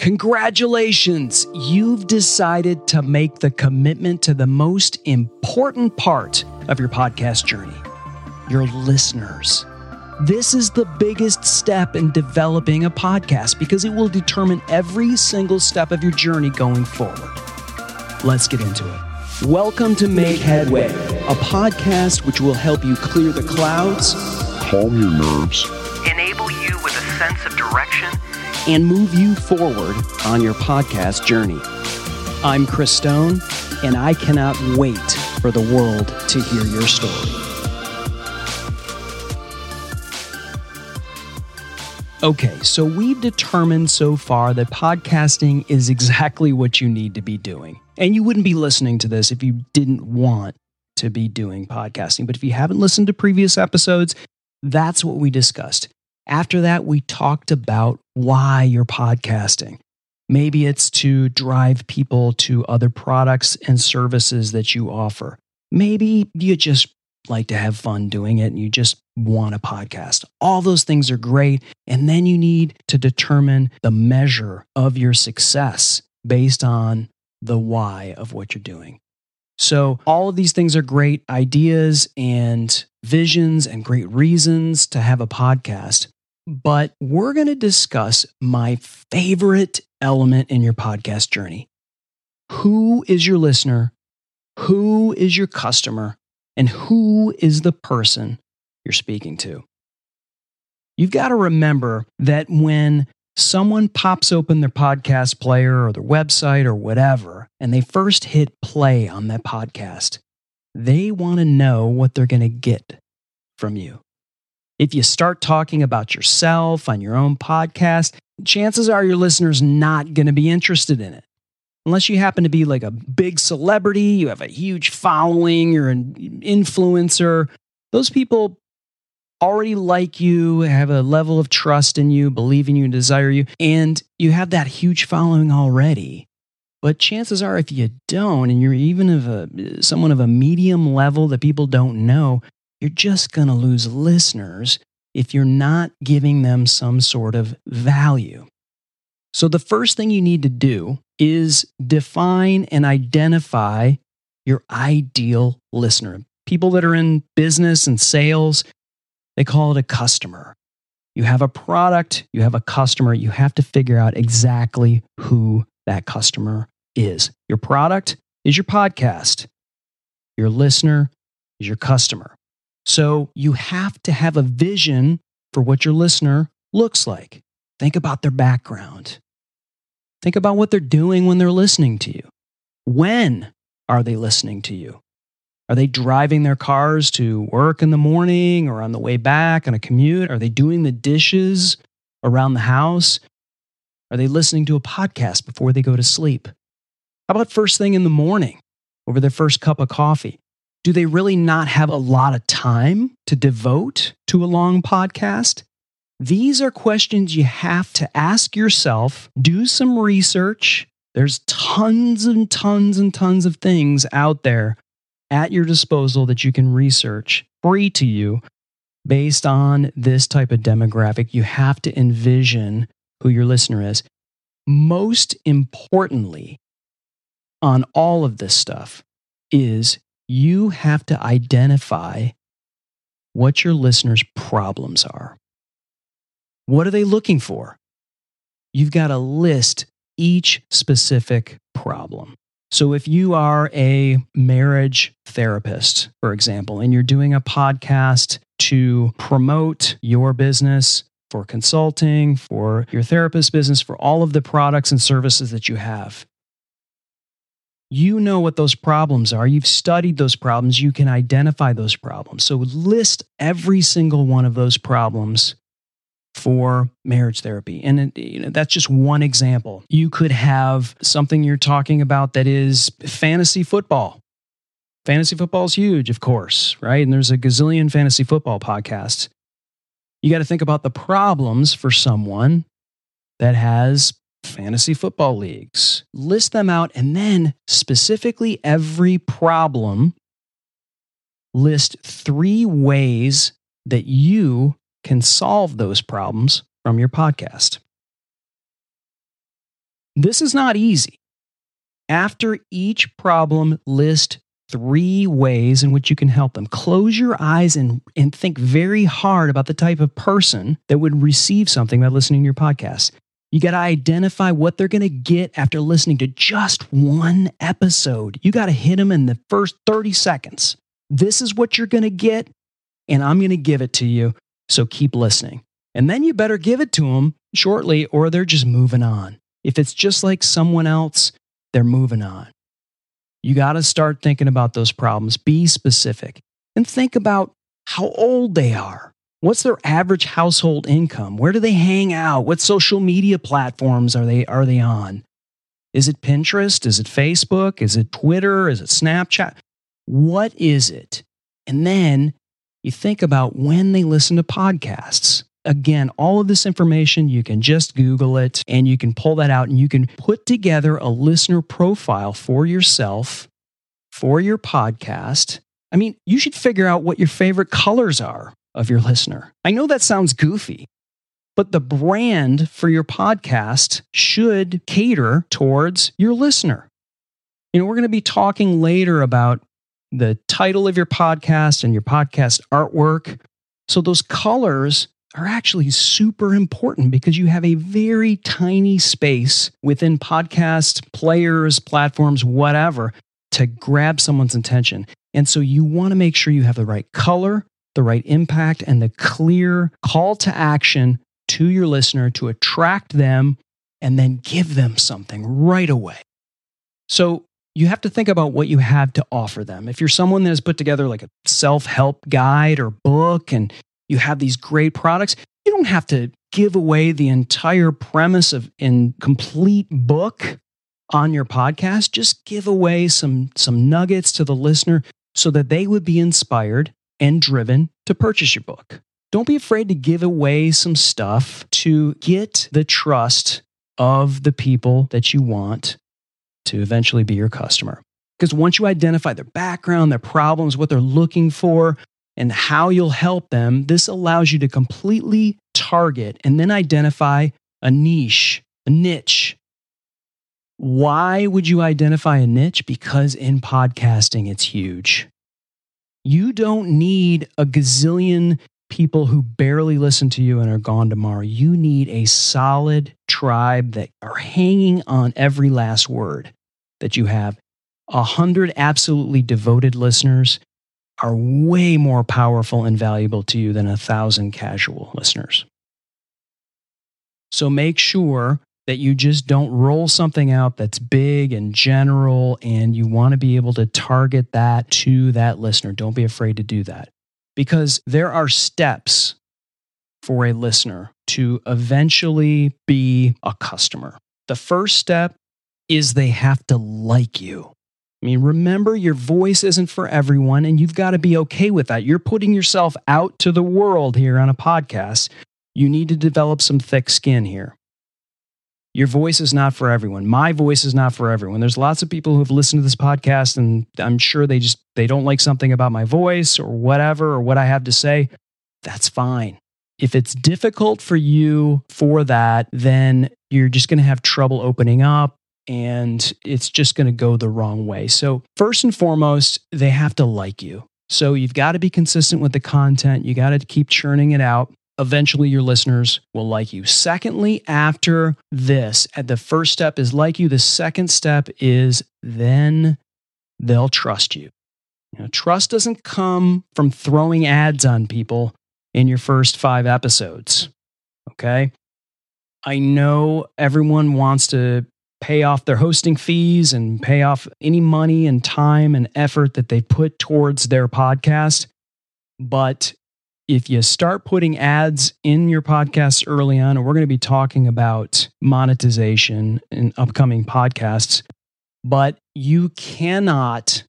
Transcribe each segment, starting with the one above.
Congratulations! You've decided to make the commitment to the most important part of your podcast journey your listeners. This is the biggest step in developing a podcast because it will determine every single step of your journey going forward. Let's get into it. Welcome to Make Headway, a podcast which will help you clear the clouds, calm your nerves, enable you with a sense of direction and move you forward on your podcast journey. I'm Chris Stone, and I cannot wait for the world to hear your story. Okay, so we've determined so far that podcasting is exactly what you need to be doing. And you wouldn't be listening to this if you didn't want to be doing podcasting. But if you haven't listened to previous episodes, that's what we discussed. After that, we talked about why you're podcasting. Maybe it's to drive people to other products and services that you offer. Maybe you just like to have fun doing it and you just want a podcast. All those things are great. And then you need to determine the measure of your success based on the why of what you're doing. So, all of these things are great ideas and visions and great reasons to have a podcast but we're going to discuss my favorite element in your podcast journey. Who is your listener? Who is your customer? And who is the person you're speaking to? You've got to remember that when someone pops open their podcast player or their website or whatever, and they first hit play on that podcast, they want to know what they're going to get from you. If you start talking about yourself on your own podcast, chances are your listener's not going to be interested in it. Unless you happen to be like a big celebrity, you have a huge following, you're an influencer, those people already like you, have a level of trust in you, believe in you, desire you, and you have that huge following already. But chances are, if you don't, and you're even of a someone of a medium level that people don't know, you're just going to lose listeners if you're not giving them some sort of value. So, the first thing you need to do is define and identify your ideal listener. People that are in business and sales, they call it a customer. You have a product, you have a customer, you have to figure out exactly who that customer is. Your product is your podcast, your listener is your customer. So you have to have a vision for what your listener looks like. Think about their background. Think about what they're doing when they're listening to you. When are they listening to you? Are they driving their cars to work in the morning or on the way back on a commute? Are they doing the dishes around the house? Are they listening to a podcast before they go to sleep? How about first thing in the morning over their first cup of coffee? do they really not have a lot of time to devote to a long podcast? These are questions you have to ask yourself. Do some research. There's tons and tons and tons of things out there at your disposal that you can research free to you based on this type of demographic. You have to envision who your listener is. Most importantly, on all of this stuff is you have to identify what your listeners' problems are. What are they looking for? You've got to list each specific problem. So, if you are a marriage therapist, for example, and you're doing a podcast to promote your business for consulting, for your therapist business, for all of the products and services that you have, you know what those problems are. You've studied those problems. You can identify those problems. So list every single one of those problems for marriage therapy. And you know, that's just one example. You could have something you're talking about that is fantasy football. Fantasy football is huge, of course, right? And there's a gazillion fantasy football podcasts. You got to think about the problems for someone that has fantasy football leagues. List them out and then specifically every problem, list three ways that you can solve those problems from your podcast. This is not easy. After each problem, list three ways in which you can help them. Close your eyes and, and think very hard about the type of person that would receive something by listening to your podcast. You got to identify what they're going to get after listening to just one episode. You got to hit them in the first 30 seconds. This is what you're going to get, and I'm going to give it to you. So keep listening. And then you better give it to them shortly, or they're just moving on. If it's just like someone else, they're moving on. You got to start thinking about those problems. Be specific and think about how old they are. What's their average household income? Where do they hang out? What social media platforms are they are they on? Is it Pinterest? Is it Facebook? Is it Twitter? Is it Snapchat? What is it? And then you think about when they listen to podcasts. Again, all of this information, you can just Google it and you can pull that out and you can put together a listener profile for yourself, for your podcast. I mean, you should figure out what your favorite colors are of your listener. I know that sounds goofy, but the brand for your podcast should cater towards your listener. You know, we're going to be talking later about the title of your podcast and your podcast artwork. So, those colors are actually super important because you have a very tiny space within podcast players, platforms, whatever, to grab someone's attention. And so you want to make sure you have the right color, the right impact, and the clear call to action to your listener to attract them and then give them something right away. So you have to think about what you have to offer them. If you're someone that has put together like a self help guide or book and you have these great products. You don't have to give away the entire premise of in complete book on your podcast. Just give away some some nuggets to the listener so that they would be inspired and driven to purchase your book. Don't be afraid to give away some stuff to get the trust of the people that you want to eventually be your customer. Because once you identify their background, their problems, what they're looking for, and how you'll help them, this allows you to completely target and then identify a niche, a niche. Why would you identify a niche? Because in podcasting, it's huge. You don't need a gazillion people who barely listen to you and are gone tomorrow. You need a solid tribe that are hanging on every last word that you have. A hundred absolutely devoted listeners are way more powerful and valuable to you than a thousand casual listeners. So make sure that you just don't roll something out that's big and general and you want to be able to target that to that listener. Don't be afraid to do that because there are steps for a listener to eventually be a customer. The first step is they have to like you. I mean, remember, your voice isn't for everyone, and you've got to be okay with that. You're putting yourself out to the world here on a podcast. You need to develop some thick skin here. Your voice is not for everyone. My voice is not for everyone. There's lots of people who have listened to this podcast and I'm sure they just they don't like something about my voice or whatever or what I have to say. That's fine. If it's difficult for you for that, then you're just going to have trouble opening up and it's just going to go the wrong way. So, first and foremost, they have to like you. So, you've got to be consistent with the content, you got to keep churning it out. Eventually, your listeners will like you. Secondly, after this, at the first step is like you. The second step is then they'll trust you. you know, trust doesn't come from throwing ads on people in your first five episodes. Okay. I know everyone wants to pay off their hosting fees and pay off any money and time and effort that they put towards their podcast. But if you start putting ads in your podcast early on, and we're going to be talking about monetization in upcoming podcasts, but you cannot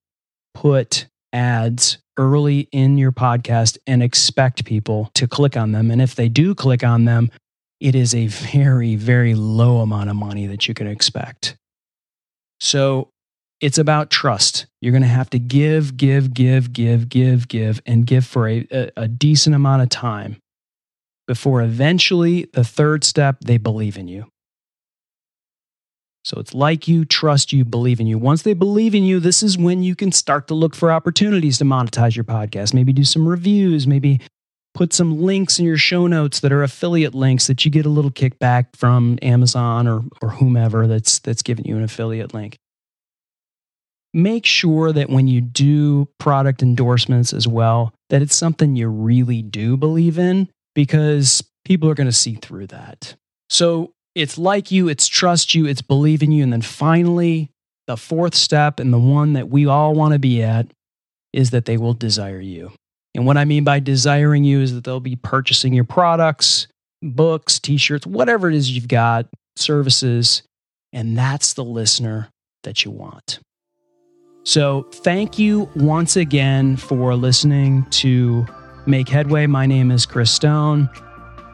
put ads early in your podcast and expect people to click on them. And if they do click on them, it is a very, very low amount of money that you can expect. So it's about trust. You're going to have to give, give, give, give, give, give, and give for a, a, a, decent amount of time before eventually the third step, they believe in you. So it's like you, trust you, believe in you. Once they believe in you, this is when you can start to look for opportunities to monetize your podcast. Maybe do some reviews, maybe put some links in your show notes that are affiliate links that you get a little kickback from Amazon or or whomever that's that's giving you an affiliate link. Make sure that when you do product endorsements as well, that it's something you really do believe in because people are going to see through that. So it's like you, it's trust you, it's believe in you. And then finally, the fourth step and the one that we all want to be at is that they will desire you. And what I mean by desiring you is that they'll be purchasing your products, books, t shirts, whatever it is you've got, services. And that's the listener that you want. So, thank you once again for listening to Make Headway. My name is Chris Stone.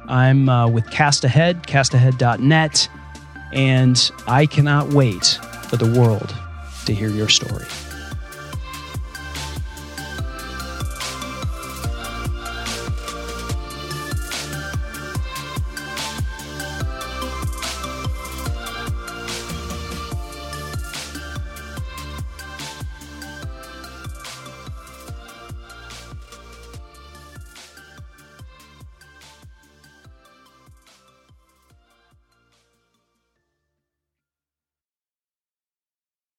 I'm uh, with Cast Ahead, castahead.net, and I cannot wait for the world to hear your story.